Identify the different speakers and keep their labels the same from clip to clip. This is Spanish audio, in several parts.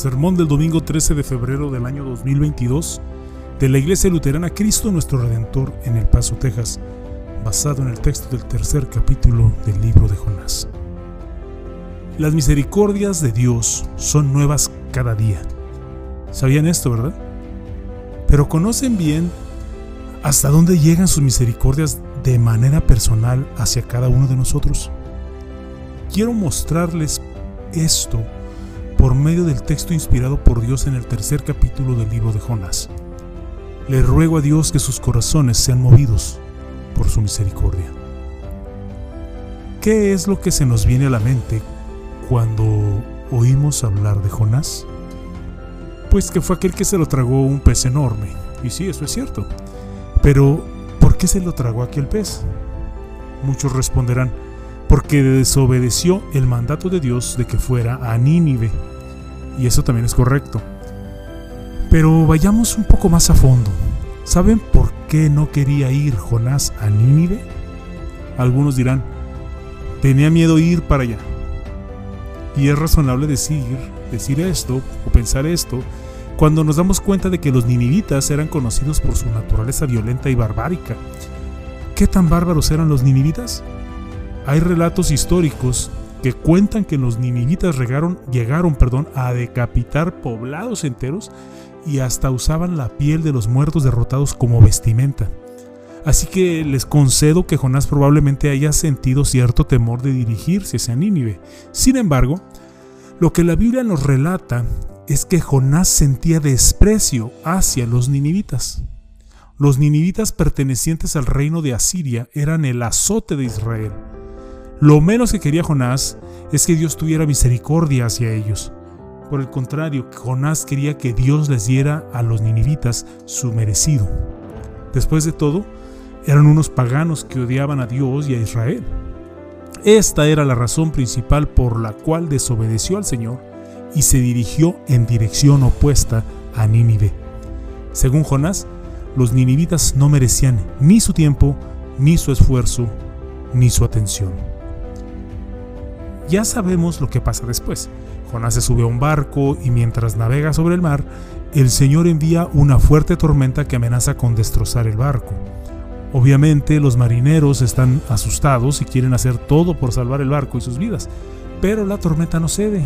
Speaker 1: Sermón del domingo 13 de febrero del año 2022 de la Iglesia Luterana Cristo nuestro Redentor en El Paso, Texas, basado en el texto del tercer capítulo del libro de Jonás. Las misericordias de Dios son nuevas cada día. ¿Sabían esto, verdad? Pero conocen bien hasta dónde llegan sus misericordias de manera personal hacia cada uno de nosotros. Quiero mostrarles esto por medio del texto inspirado por Dios en el tercer capítulo del libro de Jonás. Le ruego a Dios que sus corazones sean movidos por su misericordia. ¿Qué es lo que se nos viene a la mente cuando oímos hablar de Jonás? Pues que fue aquel que se lo tragó un pez enorme. Y sí, eso es cierto. Pero, ¿por qué se lo tragó aquel pez? Muchos responderán, porque desobedeció el mandato de Dios de que fuera a Nínive y eso también es correcto. Pero vayamos un poco más a fondo. ¿Saben por qué no quería ir Jonás a Nínive? Algunos dirán, tenía miedo ir para allá. Y es razonable decir, decir esto o pensar esto cuando nos damos cuenta de que los ninivitas eran conocidos por su naturaleza violenta y barbárica. ¿Qué tan bárbaros eran los ninivitas? Hay relatos históricos que cuentan que los ninivitas llegaron, llegaron perdón, a decapitar poblados enteros y hasta usaban la piel de los muertos derrotados como vestimenta. Así que les concedo que Jonás probablemente haya sentido cierto temor de dirigirse hacia Nínive. Sin embargo, lo que la Biblia nos relata es que Jonás sentía desprecio hacia los ninivitas. Los ninivitas pertenecientes al reino de Asiria eran el azote de Israel lo menos que quería Jonás es que Dios tuviera misericordia hacia ellos. Por el contrario, Jonás quería que Dios les diera a los ninivitas su merecido. Después de todo, eran unos paganos que odiaban a Dios y a Israel. Esta era la razón principal por la cual desobedeció al Señor y se dirigió en dirección opuesta a Nínive. Según Jonás, los ninivitas no merecían ni su tiempo, ni su esfuerzo, ni su atención. Ya sabemos lo que pasa después. Jonás se sube a un barco y mientras navega sobre el mar, el Señor envía una fuerte tormenta que amenaza con destrozar el barco. Obviamente los marineros están asustados y quieren hacer todo por salvar el barco y sus vidas, pero la tormenta no cede.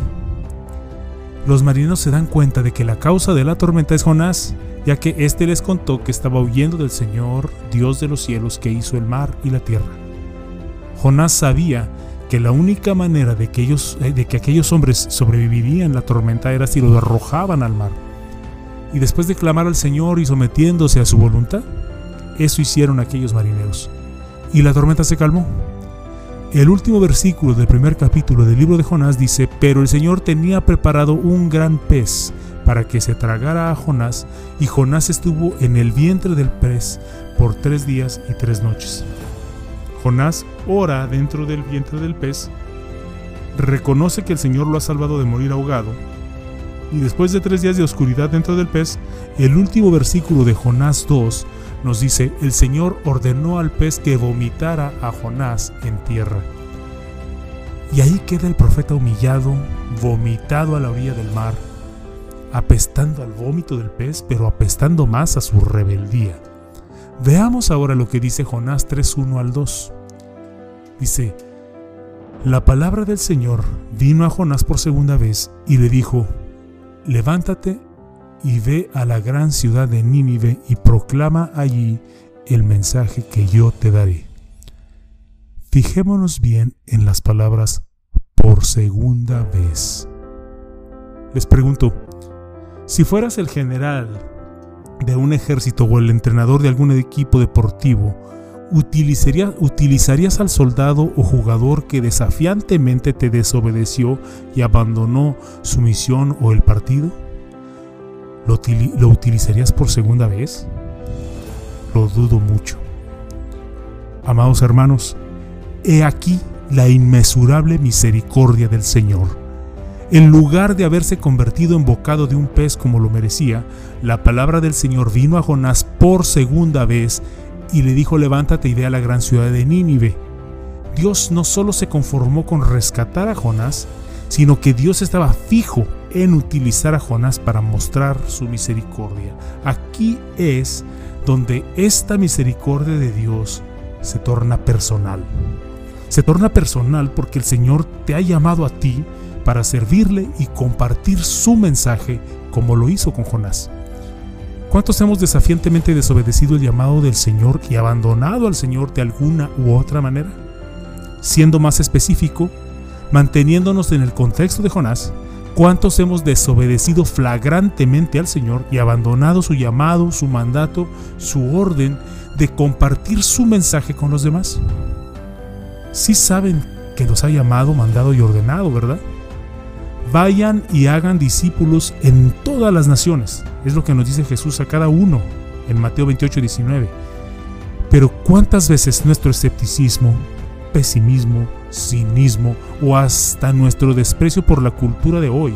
Speaker 1: Los marineros se dan cuenta de que la causa de la tormenta es Jonás, ya que éste les contó que estaba huyendo del Señor, Dios de los cielos, que hizo el mar y la tierra. Jonás sabía que la única manera de que, ellos, eh, de que aquellos hombres sobrevivirían la tormenta era si los arrojaban al mar. Y después de clamar al Señor y sometiéndose a su voluntad, eso hicieron aquellos marineros. Y la tormenta se calmó. El último versículo del primer capítulo del libro de Jonás dice, pero el Señor tenía preparado un gran pez para que se tragara a Jonás, y Jonás estuvo en el vientre del pez por tres días y tres noches. Jonás ora dentro del vientre del pez, reconoce que el Señor lo ha salvado de morir ahogado, y después de tres días de oscuridad dentro del pez, el último versículo de Jonás 2 nos dice, el Señor ordenó al pez que vomitara a Jonás en tierra. Y ahí queda el profeta humillado, vomitado a la orilla del mar, apestando al vómito del pez, pero apestando más a su rebeldía. Veamos ahora lo que dice Jonás 3.1 al 2. Dice, la palabra del Señor vino a Jonás por segunda vez y le dijo, levántate y ve a la gran ciudad de Nínive y proclama allí el mensaje que yo te daré. Fijémonos bien en las palabras por segunda vez. Les pregunto, si fueras el general de un ejército o el entrenador de algún equipo deportivo, ¿utilizarías al soldado o jugador que desafiantemente te desobedeció y abandonó su misión o el partido? ¿Lo, ¿Lo utilizarías por segunda vez? Lo dudo mucho. Amados hermanos, he aquí la inmesurable misericordia del Señor en lugar de haberse convertido en bocado de un pez como lo merecía, la palabra del Señor vino a Jonás por segunda vez y le dijo levántate y ve a la gran ciudad de Nínive. Dios no solo se conformó con rescatar a Jonás, sino que Dios estaba fijo en utilizar a Jonás para mostrar su misericordia. Aquí es donde esta misericordia de Dios se torna personal. Se torna personal porque el Señor te ha llamado a ti para servirle y compartir su mensaje como lo hizo con Jonás. ¿Cuántos hemos desafiantemente desobedecido el llamado del Señor y abandonado al Señor de alguna u otra manera? Siendo más específico, manteniéndonos en el contexto de Jonás, ¿cuántos hemos desobedecido flagrantemente al Señor y abandonado su llamado, su mandato, su orden de compartir su mensaje con los demás? Sí saben que los ha llamado, mandado y ordenado, ¿verdad? Vayan y hagan discípulos en todas las naciones. Es lo que nos dice Jesús a cada uno en Mateo 28, 19. Pero ¿cuántas veces nuestro escepticismo, pesimismo, cinismo o hasta nuestro desprecio por la cultura de hoy,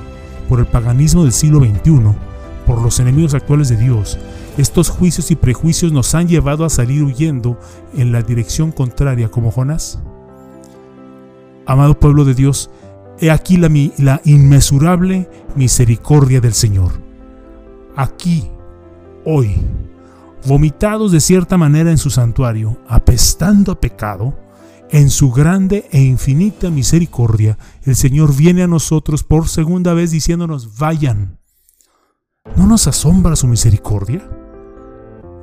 Speaker 1: por el paganismo del siglo XXI, por los enemigos actuales de Dios, estos juicios y prejuicios nos han llevado a salir huyendo en la dirección contraria como Jonás? Amado pueblo de Dios, He aquí la, inmesurable misericordia del Señor. Aquí, hoy, vomitados de cierta manera en su santuario, apestando a pecado, en su grande e infinita misericordia, el Señor viene a nosotros por segunda vez diciéndonos, vayan. ¿No nos asombra su misericordia?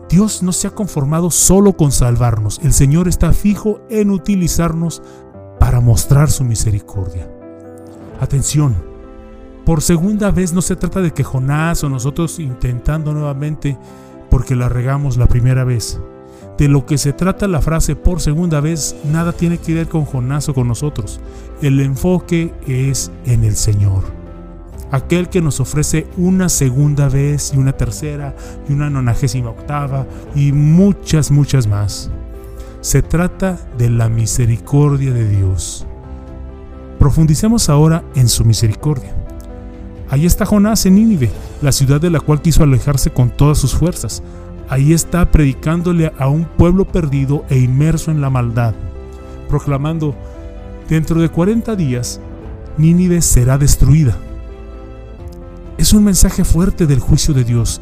Speaker 1: Dios no se ha conformado solo con salvarnos, el Señor está fijo en utilizarnos para mostrar su misericordia. Atención, por segunda vez no se trata de que Jonás o nosotros intentando nuevamente porque la regamos la primera vez. De lo que se trata la frase por segunda vez nada tiene que ver con Jonás o con nosotros. El enfoque es en el Señor. Aquel que nos ofrece una segunda vez y una tercera y una nonagésima octava y muchas, muchas más. Se trata de la misericordia de Dios. Profundicemos ahora en su misericordia. Ahí está Jonás en Nínive, la ciudad de la cual quiso alejarse con todas sus fuerzas. Ahí está predicándole a un pueblo perdido e inmerso en la maldad, proclamando, dentro de 40 días, Nínive será destruida. Es un mensaje fuerte del juicio de Dios.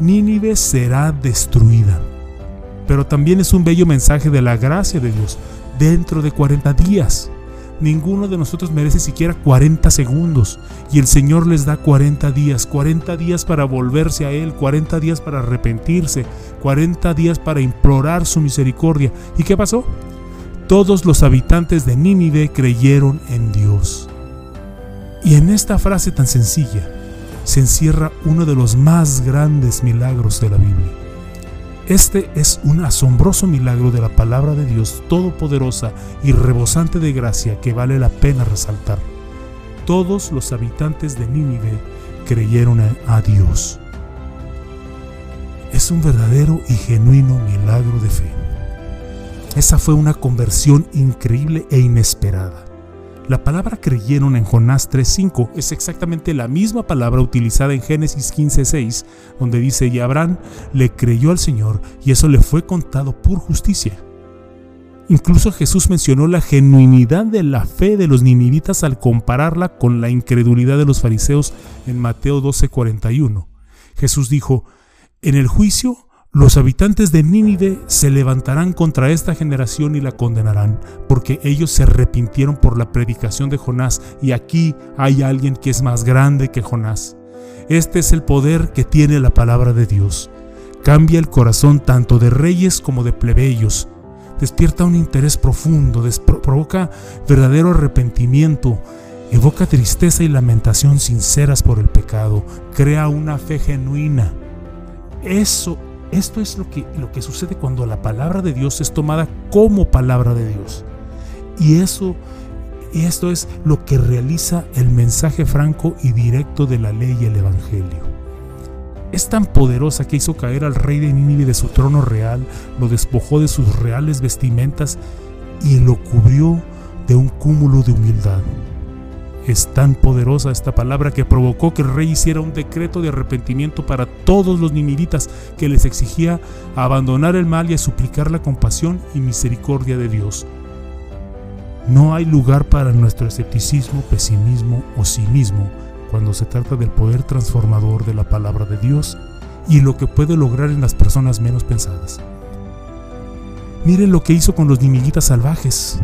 Speaker 1: Nínive será destruida. Pero también es un bello mensaje de la gracia de Dios. Dentro de 40 días Ninguno de nosotros merece siquiera 40 segundos y el Señor les da 40 días, 40 días para volverse a Él, 40 días para arrepentirse, 40 días para implorar su misericordia. ¿Y qué pasó? Todos los habitantes de Nínive creyeron en Dios. Y en esta frase tan sencilla se encierra uno de los más grandes milagros de la Biblia. Este es un asombroso milagro de la palabra de Dios todopoderosa y rebosante de gracia que vale la pena resaltar. Todos los habitantes de Nínive creyeron a Dios. Es un verdadero y genuino milagro de fe. Esa fue una conversión increíble e inesperada. La palabra creyeron en Jonás 3.5 es exactamente la misma palabra utilizada en Génesis 15.6, donde dice, y Abraham le creyó al Señor y eso le fue contado por justicia. Incluso Jesús mencionó la genuinidad de la fe de los ninivitas al compararla con la incredulidad de los fariseos en Mateo 12:41. Jesús dijo, en el juicio los habitantes de Nínive se levantarán contra esta generación y la condenarán, porque ellos se arrepintieron por la predicación de Jonás, y aquí hay alguien que es más grande que Jonás. Este es el poder que tiene la palabra de Dios. Cambia el corazón tanto de reyes como de plebeyos. Despierta un interés profundo, provoca verdadero arrepentimiento, evoca tristeza y lamentación sinceras por el pecado, crea una fe genuina. Eso esto es lo que, lo que sucede cuando la palabra de Dios es tomada como palabra de Dios. Y eso, esto es lo que realiza el mensaje franco y directo de la ley y el Evangelio. Es tan poderosa que hizo caer al rey de Nínive de su trono real, lo despojó de sus reales vestimentas y lo cubrió de un cúmulo de humildad. Es tan poderosa esta palabra que provocó que el rey hiciera un decreto de arrepentimiento para todos los ninivitas que les exigía abandonar el mal y a suplicar la compasión y misericordia de Dios. No hay lugar para nuestro escepticismo, pesimismo o cinismo cuando se trata del poder transformador de la palabra de Dios y lo que puede lograr en las personas menos pensadas. Miren lo que hizo con los nimiguitas salvajes.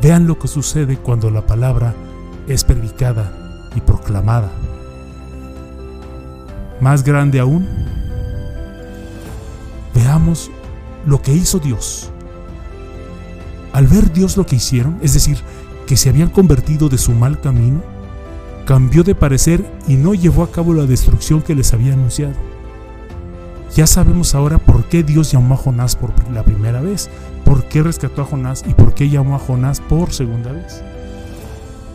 Speaker 1: Vean lo que sucede cuando la palabra es predicada y proclamada. Más grande aún, veamos lo que hizo Dios. Al ver Dios lo que hicieron, es decir, que se habían convertido de su mal camino, cambió de parecer y no llevó a cabo la destrucción que les había anunciado. Ya sabemos ahora por qué Dios llamó a Jonás por la primera vez, por qué rescató a Jonás y por qué llamó a Jonás por segunda vez.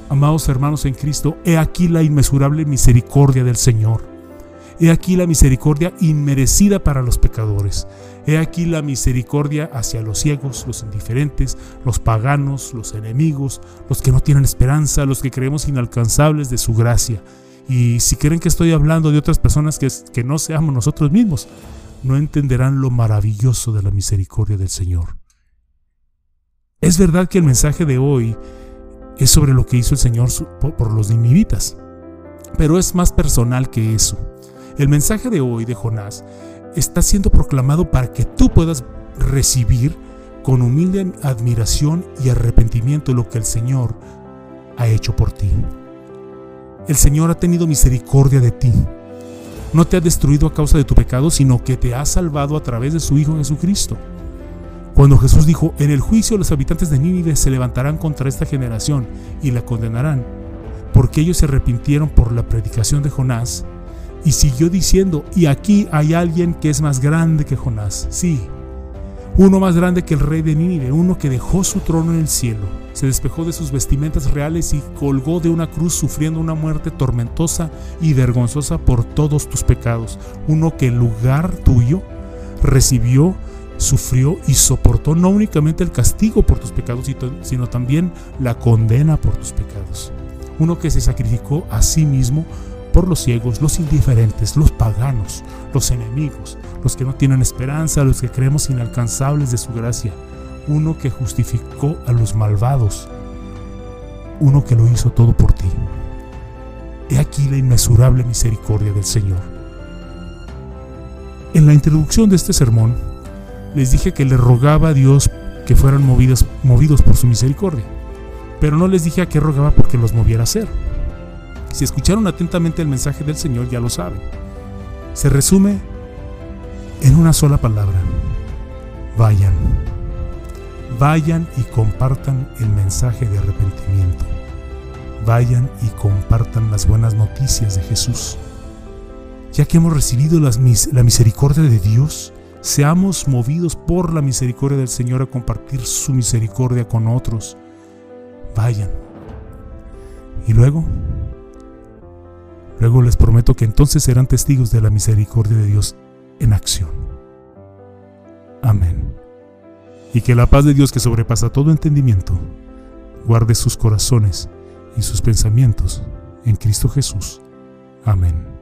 Speaker 1: Amados hermanos en Cristo, he aquí la inmesurable misericordia del Señor. He aquí la misericordia inmerecida para los pecadores. He aquí la misericordia hacia los ciegos, los indiferentes, los paganos, los enemigos, los que no tienen esperanza, los que creemos inalcanzables de su gracia. Y si creen que estoy hablando de otras personas que, que no seamos nosotros mismos, no entenderán lo maravilloso de la misericordia del Señor. Es verdad que el mensaje de hoy es sobre lo que hizo el Señor por los ninivitas, pero es más personal que eso. El mensaje de hoy de Jonás está siendo proclamado para que tú puedas recibir con humilde admiración y arrepentimiento lo que el Señor ha hecho por ti. El Señor ha tenido misericordia de ti. No te ha destruido a causa de tu pecado, sino que te ha salvado a través de su Hijo Jesucristo. Cuando Jesús dijo, en el juicio los habitantes de Nínive se levantarán contra esta generación y la condenarán, porque ellos se arrepintieron por la predicación de Jonás, y siguió diciendo, y aquí hay alguien que es más grande que Jonás. Sí, uno más grande que el rey de Nínive, uno que dejó su trono en el cielo, se despejó de sus vestimentas reales y colgó de una cruz sufriendo una muerte tormentosa y vergonzosa por todos tus pecados. Uno que en lugar tuyo recibió, sufrió y soportó no únicamente el castigo por tus pecados, sino también la condena por tus pecados. Uno que se sacrificó a sí mismo por los ciegos, los indiferentes, los paganos, los enemigos, los que no tienen esperanza, los que creemos inalcanzables de su gracia, uno que justificó a los malvados, uno que lo hizo todo por ti. He aquí la inmesurable misericordia del Señor. En la introducción de este sermón, les dije que le rogaba a Dios que fueran movidos, movidos por su misericordia, pero no les dije a qué rogaba porque los moviera a hacer. Si escucharon atentamente el mensaje del Señor, ya lo saben. Se resume en una sola palabra. Vayan. Vayan y compartan el mensaje de arrepentimiento. Vayan y compartan las buenas noticias de Jesús. Ya que hemos recibido la misericordia de Dios, seamos movidos por la misericordia del Señor a compartir su misericordia con otros. Vayan. Y luego Luego les prometo que entonces serán testigos de la misericordia de Dios en acción. Amén. Y que la paz de Dios que sobrepasa todo entendimiento, guarde sus corazones y sus pensamientos en Cristo Jesús. Amén.